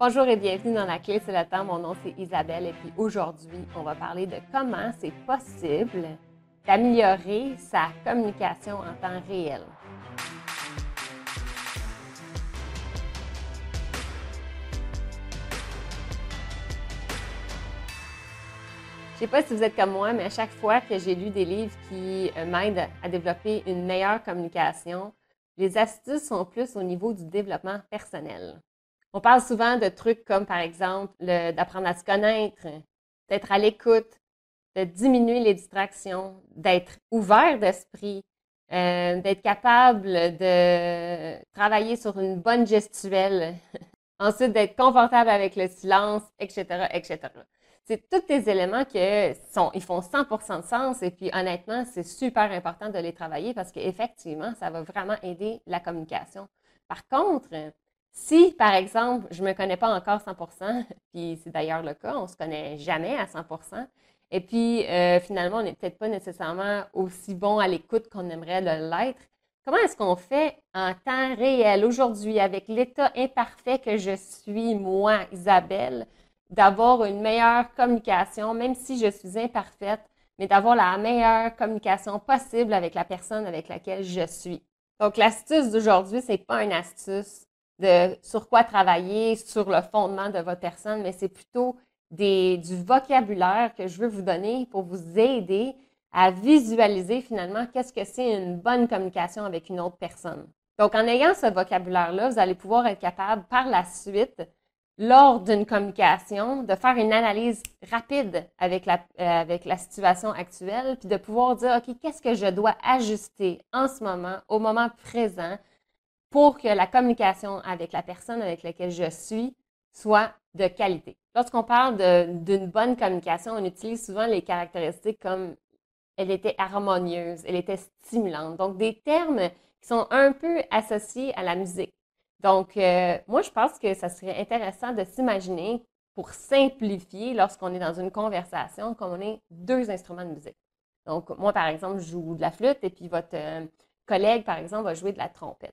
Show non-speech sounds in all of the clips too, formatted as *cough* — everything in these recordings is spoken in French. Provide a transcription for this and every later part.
Bonjour et bienvenue dans La Clé, c'est le temps. Mon nom c'est Isabelle et puis aujourd'hui, on va parler de comment c'est possible d'améliorer sa communication en temps réel. Je ne sais pas si vous êtes comme moi, mais à chaque fois que j'ai lu des livres qui euh, m'aident à développer une meilleure communication, les astuces sont plus au niveau du développement personnel. On parle souvent de trucs comme, par exemple, d'apprendre à se connaître, d'être à l'écoute, de diminuer les distractions, d'être ouvert d'esprit, euh, d'être capable de travailler sur une bonne gestuelle, *laughs* ensuite d'être confortable avec le silence, etc., etc. C'est tous des éléments qui sont, ils font 100% de sens et puis honnêtement, c'est super important de les travailler parce qu'effectivement, ça va vraiment aider la communication. Par contre, si, par exemple, je ne me connais pas encore 100% *laughs* puis c'est d'ailleurs le cas, on ne se connaît jamais à 100 et puis euh, finalement, on n'est peut-être pas nécessairement aussi bon à l'écoute qu'on aimerait l'être, comment est-ce qu'on fait en temps réel aujourd'hui avec l'état imparfait que je suis, moi, Isabelle, d'avoir une meilleure communication, même si je suis imparfaite, mais d'avoir la meilleure communication possible avec la personne avec laquelle je suis? Donc, l'astuce d'aujourd'hui, ce n'est pas une astuce sur quoi travailler, sur le fondement de votre personne, mais c'est plutôt du vocabulaire que je veux vous donner pour vous aider à visualiser finalement qu'est-ce que c'est une bonne communication avec une autre personne. Donc, en ayant ce vocabulaire-là, vous allez pouvoir être capable par la suite, lors d'une communication, de faire une analyse rapide avec la, euh, avec la situation actuelle, puis de pouvoir dire, OK, qu'est-ce que je dois ajuster en ce moment, au moment présent, pour que la communication avec la personne avec laquelle je suis soit de qualité. Lorsqu'on parle d'une bonne communication, on utilise souvent les caractéristiques comme elle était harmonieuse, elle était stimulante. Donc, des termes qui sont un peu associés à la musique. Donc, euh, moi, je pense que ça serait intéressant de s'imaginer pour simplifier lorsqu'on est dans une conversation, comme on deux instruments de musique. Donc, moi, par exemple, je joue de la flûte et puis votre euh, collègue, par exemple, va jouer de la trompette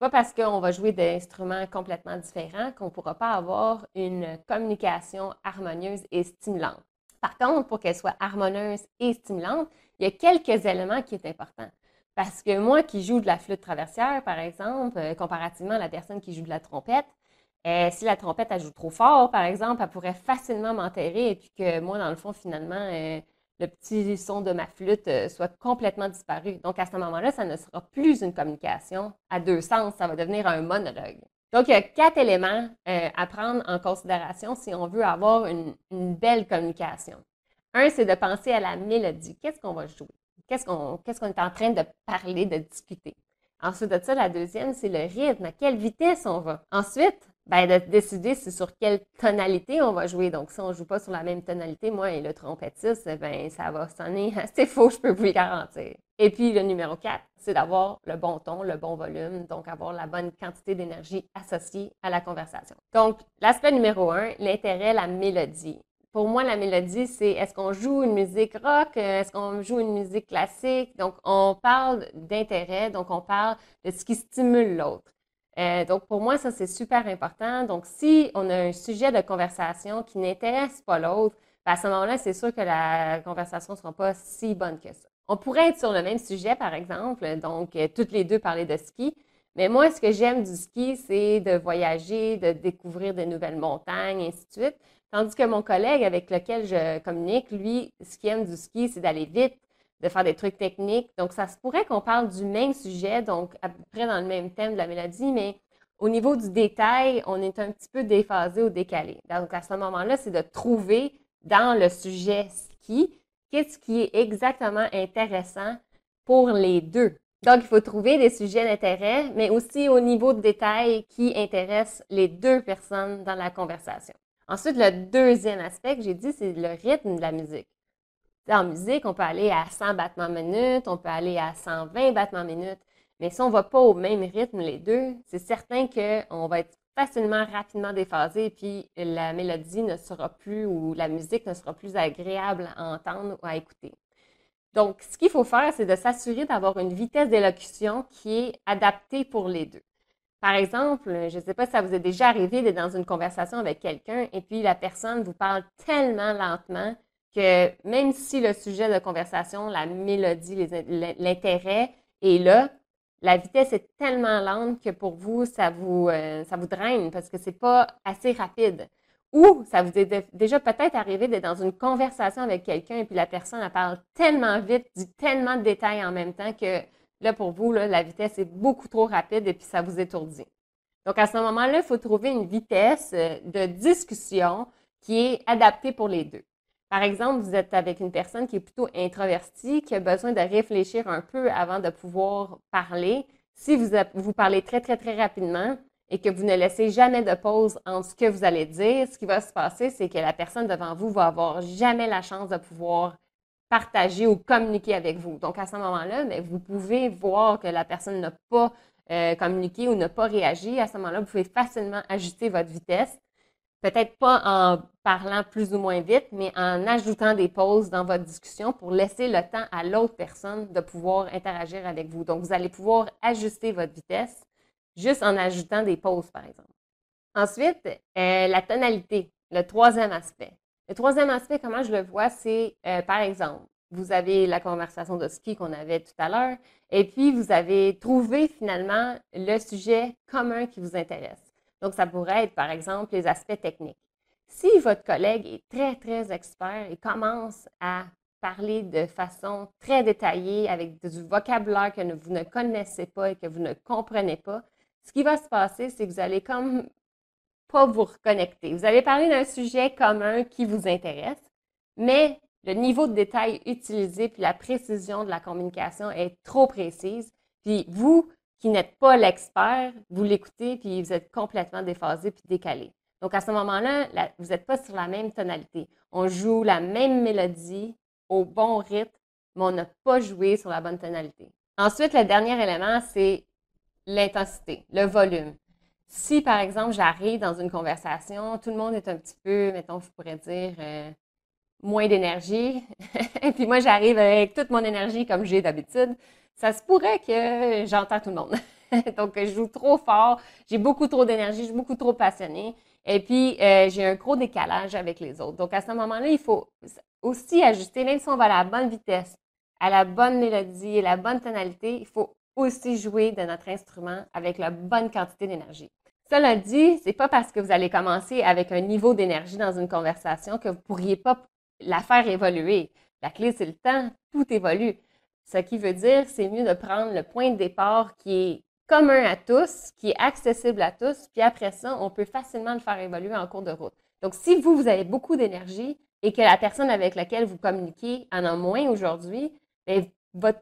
pas parce qu'on va jouer des instruments complètement différents qu'on ne pourra pas avoir une communication harmonieuse et stimulante. Par contre, pour qu'elle soit harmonieuse et stimulante, il y a quelques éléments qui sont importants. Parce que moi qui joue de la flûte traversière, par exemple, euh, comparativement à la personne qui joue de la trompette, euh, si la trompette elle joue trop fort, par exemple, elle pourrait facilement m'enterrer et puis que moi, dans le fond, finalement, euh, le petit son de ma flûte euh, soit complètement disparu. Donc, à ce moment-là, ça ne sera plus une communication à deux sens, ça va devenir un monologue. Donc, il y a quatre éléments euh, à prendre en considération si on veut avoir une, belle communication. Un, c'est de penser à la mélodie. Qu'est-ce qu'on va jouer? Qu'est-ce qu'on qu'est-ce qu'on est en train de parler, de discuter? Ensuite de ça, la deuxième, c'est le rythme. À quelle vitesse on va? Ensuite, ben, de décider sur quelle tonalité on va jouer. Donc, si on ne joue pas sur la même tonalité, moi et le trompettiste, ben, ça va sonner *laughs* assez faux, je peux vous le garantir. Et puis, le numéro 4, c'est d'avoir le bon ton, le bon volume, donc avoir la bonne quantité d'énergie associée à la conversation. Donc, l'aspect numéro 1, l'intérêt, la mélodie. Pour moi, la mélodie, c'est est-ce qu'on joue une musique rock, est-ce qu'on joue une musique classique? Donc, on parle d'intérêt, donc on parle de ce qui stimule l'autre. Euh, donc, pour moi, ça, c'est super important. Donc, si on a un sujet de conversation qui n'intéresse pas l'autre, ben, à ce moment-là, c'est sûr que la conversation ne sera pas si bonne que ça. On pourrait être sur le même sujet, par exemple, donc euh, toutes les deux parler de ski. Mais moi, ce que j'aime du ski, c'est de voyager, de découvrir de nouvelles montagnes, ainsi de suite. Tandis que mon collègue avec lequel je communique, lui, ce qu'il aime du ski, c'est d'aller vite, de faire des trucs techniques. Donc, ça se pourrait qu'on parle du même sujet, donc à peu près dans le même thème de la mélodie, mais au niveau du détail, on est un petit peu déphasé ou décalé. Donc, à ce moment-là, c'est de trouver dans le sujet ski qu'est-ce qui est exactement intéressant pour les deux. Donc, il faut trouver des sujets d'intérêt, mais aussi au niveau de détail qui intéresse les deux personnes dans la conversation. Ensuite, le deuxième aspect que j'ai dit, c'est le rythme de la musique en musique, on peut aller à 100 battements minutes, on peut aller à 120 battements minutes. Mais si on ne va pas au même rythme les deux, c'est certain qu'on va être facilement, rapidement déphasé, puis la mélodie ne sera plus ou la musique ne sera plus agréable à entendre ou à écouter. Donc, ce qu'il faut faire, c'est de s'assurer d'avoir une vitesse d'élocution qui est adaptée pour les deux. Par exemple, je ne sais pas si ça vous est déjà arrivé d'être dans une conversation avec quelqu'un et puis la personne vous parle tellement lentement que même si le sujet de conversation, la mélodie, l'intérêt est là, la vitesse est tellement lente que pour vous, ça vous, euh, ça vous draine parce que c'est pas assez rapide. Ou ça vous est déjà peut-être arrivé d'être dans une conversation avec quelqu'un et puis la personne elle parle tellement vite, dit tellement de détails en même temps que là, pour vous, là, la vitesse est beaucoup trop rapide et puis ça vous étourdit. Donc, à ce moment-là, il faut trouver une vitesse euh, de discussion qui est adaptée pour les deux. Par exemple, vous êtes avec une personne qui est plutôt introvertie, qui a besoin de réfléchir un peu avant de pouvoir parler. Si vous, vous parlez très, très, très rapidement et que vous ne laissez jamais de pause entre ce que vous allez dire, ce qui va se passer, c'est que la personne devant vous va avoir jamais la chance de pouvoir partager ou communiquer avec vous. Donc, à ce moment-là, ben, vous pouvez voir que la personne n'a pas euh, communiqué ou n'a pas réagi. À ce moment-là, vous pouvez facilement ajuster votre vitesse peut-être pas en parlant plus ou moins vite, mais en ajoutant des pauses dans votre discussion pour laisser le temps à l'autre personne de pouvoir interagir avec vous. Donc, vous allez pouvoir ajuster votre vitesse juste en ajoutant des pauses, par exemple. Ensuite, euh, la tonalité, le troisième aspect. Le troisième aspect, comment je le vois, c'est, euh, par exemple, vous avez la conversation de ski qu'on avait tout à l'heure, et puis vous avez trouvé finalement le sujet commun qui vous intéresse. Donc, ça pourrait être, par exemple, les aspects techniques. Si votre collègue est très, très expert et commence à parler de façon très détaillée avec du vocabulaire que vous ne connaissez pas et que vous ne comprenez pas, ce qui va se passer, c'est que vous allez comme pas vous reconnecter. Vous allez parler d'un sujet commun qui vous intéresse, mais le niveau de détail utilisé puis la précision de la communication est trop précise. Puis vous, qui n'êtes pas l'expert, vous l'écoutez, puis vous êtes complètement déphasé puis décalé. Donc, à ce moment-là, vous n'êtes pas sur la même tonalité. On joue la même mélodie au bon rythme, mais on n'a pas joué sur la bonne tonalité. Ensuite, le dernier élément, c'est l'intensité, le volume. Si, par exemple, j'arrive dans une conversation, tout le monde est un petit peu, mettons, je pourrais dire, euh, moins d'énergie, *laughs* et puis moi, j'arrive avec toute mon énergie comme j'ai d'habitude, ça se pourrait que j'entends tout le monde. *laughs* Donc, je joue trop fort, j'ai beaucoup trop d'énergie, je suis beaucoup trop passionnée. Et puis, euh, j'ai un gros décalage avec les autres. Donc, à ce moment-là, il faut aussi ajuster, même si on va à la bonne vitesse, à la bonne mélodie et la bonne tonalité, il faut aussi jouer de notre instrument avec la bonne quantité d'énergie. Cela dit, c'est pas parce que vous allez commencer avec un niveau d'énergie dans une conversation que vous pourriez pas la faire évoluer. La clé, c'est le temps. Tout évolue. Ce qui veut dire, c'est mieux de prendre le point de départ qui est commun à tous, qui est accessible à tous, puis après ça, on peut facilement le faire évoluer en cours de route. Donc, si vous, vous avez beaucoup d'énergie et que la personne avec laquelle vous communiquez en a moins aujourd'hui, bien, votre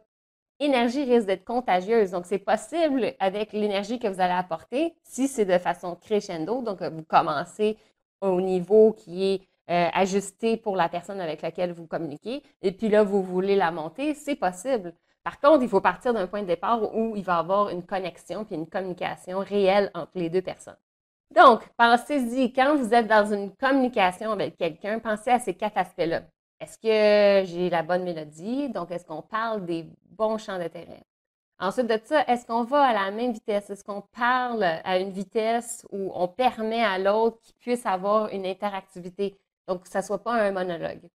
énergie risque d'être contagieuse. Donc, c'est possible avec l'énergie que vous allez apporter, si c'est de façon crescendo, donc vous commencez au niveau qui est euh, ajuster pour la personne avec laquelle vous communiquez, et puis là, vous voulez la monter, c'est possible. Par contre, il faut partir d'un point de départ où il va y avoir une connexion puis une communication réelle entre les deux personnes. Donc, pensez-y, quand vous êtes dans une communication avec quelqu'un, pensez à ces quatre aspects-là. Est-ce que j'ai la bonne mélodie? Donc, est-ce qu'on parle des bons champs d'intérêt? Ensuite de ça, est-ce qu'on va à la même vitesse? Est-ce qu'on parle à une vitesse où on permet à l'autre qu'il puisse avoir une interactivité? Donc, que ça ne soit pas un monologue.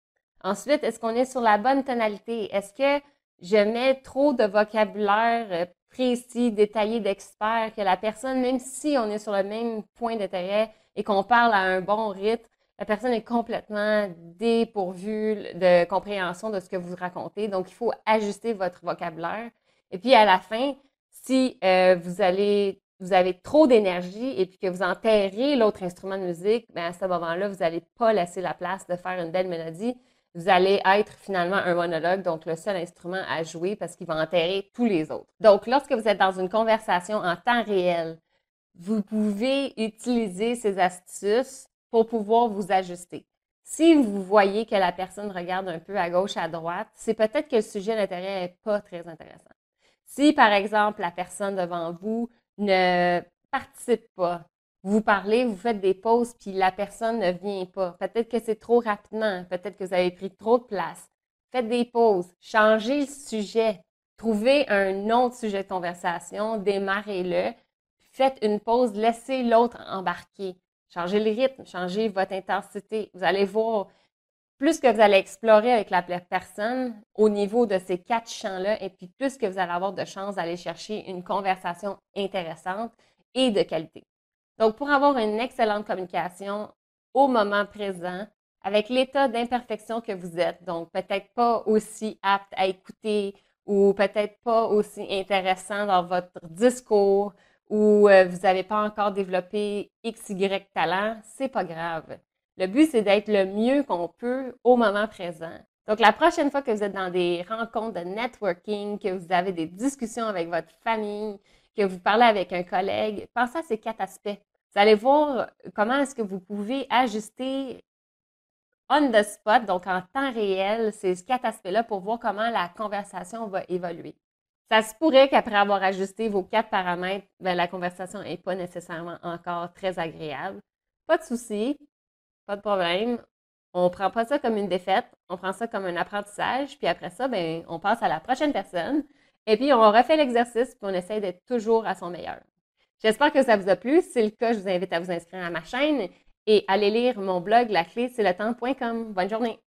Ensuite, est-ce qu'on est sur la bonne tonalité? Est-ce que je mets trop de vocabulaire euh, précis, détaillé d'expert, que la personne, même si on est sur le même point d'intérêt et qu'on parle à un bon rythme, la personne est complètement dépourvue de compréhension de ce que vous racontez. Donc, il faut ajuster votre vocabulaire. Et puis, à la fin, si euh, vous allez vous avez trop d'énergie et puis que vous enterrez l'autre instrument de musique, bien à ce moment-là, vous n'allez pas laisser la place de faire une belle mélodie. Vous allez être finalement un monologue, donc le seul instrument à jouer parce qu'il va enterrer tous les autres. Donc, lorsque vous êtes dans une conversation en temps réel, vous pouvez utiliser ces astuces pour pouvoir vous ajuster. Si vous voyez que la personne regarde un peu à gauche, à droite, c'est peut-être que le sujet d'intérêt n'est pas très intéressant. Si, par exemple, la personne devant vous ne participe pas. Vous parlez, vous faites des pauses, puis la personne ne vient pas. Peut-être que c'est trop rapidement, peut-être que vous avez pris trop de place. Faites des pauses, changez le sujet, trouvez un autre sujet de conversation, démarrez-le, faites une pause, laissez l'autre embarquer. Changez le rythme, changez votre intensité. Vous allez voir, plus que vous allez explorer avec la personne au niveau de ces quatre champs-là, et puis plus que vous allez avoir de chances d'aller chercher une conversation intéressante et de qualité. Donc, pour avoir une excellente communication au moment présent, avec l'état d'imperfection que vous êtes, donc peut-être pas aussi apte à écouter ou peut-être pas aussi intéressant dans votre discours ou euh, vous n'avez pas encore développé XY talent, c'est pas grave. Le but, c'est d'être le mieux qu'on peut au moment présent. Donc, la prochaine fois que vous êtes dans des rencontres de networking, que vous avez des discussions avec votre famille, que vous parlez avec un collègue, pensez à ces quatre aspects. Vous allez voir comment est-ce que vous pouvez ajuster on the spot, donc en temps réel, ces quatre aspects-là pour voir comment la conversation va évoluer. Ça se pourrait qu'après avoir ajusté vos quatre paramètres, ben, la conversation n'est pas nécessairement encore très agréable. Pas de souci, pas de problème. On prend pas ça comme une défaite, on prend ça comme un apprentissage, puis après ça, ben, on passe à la prochaine personne, et puis on refait l'exercice, puis on essaie d'être toujours à son meilleur. J'espère que ça vous a plu. Si c'est le cas, je vous invite à vous inscrire à ma chaîne et allez lire mon blog, la clé, c'est le temps.com. Bonne journée!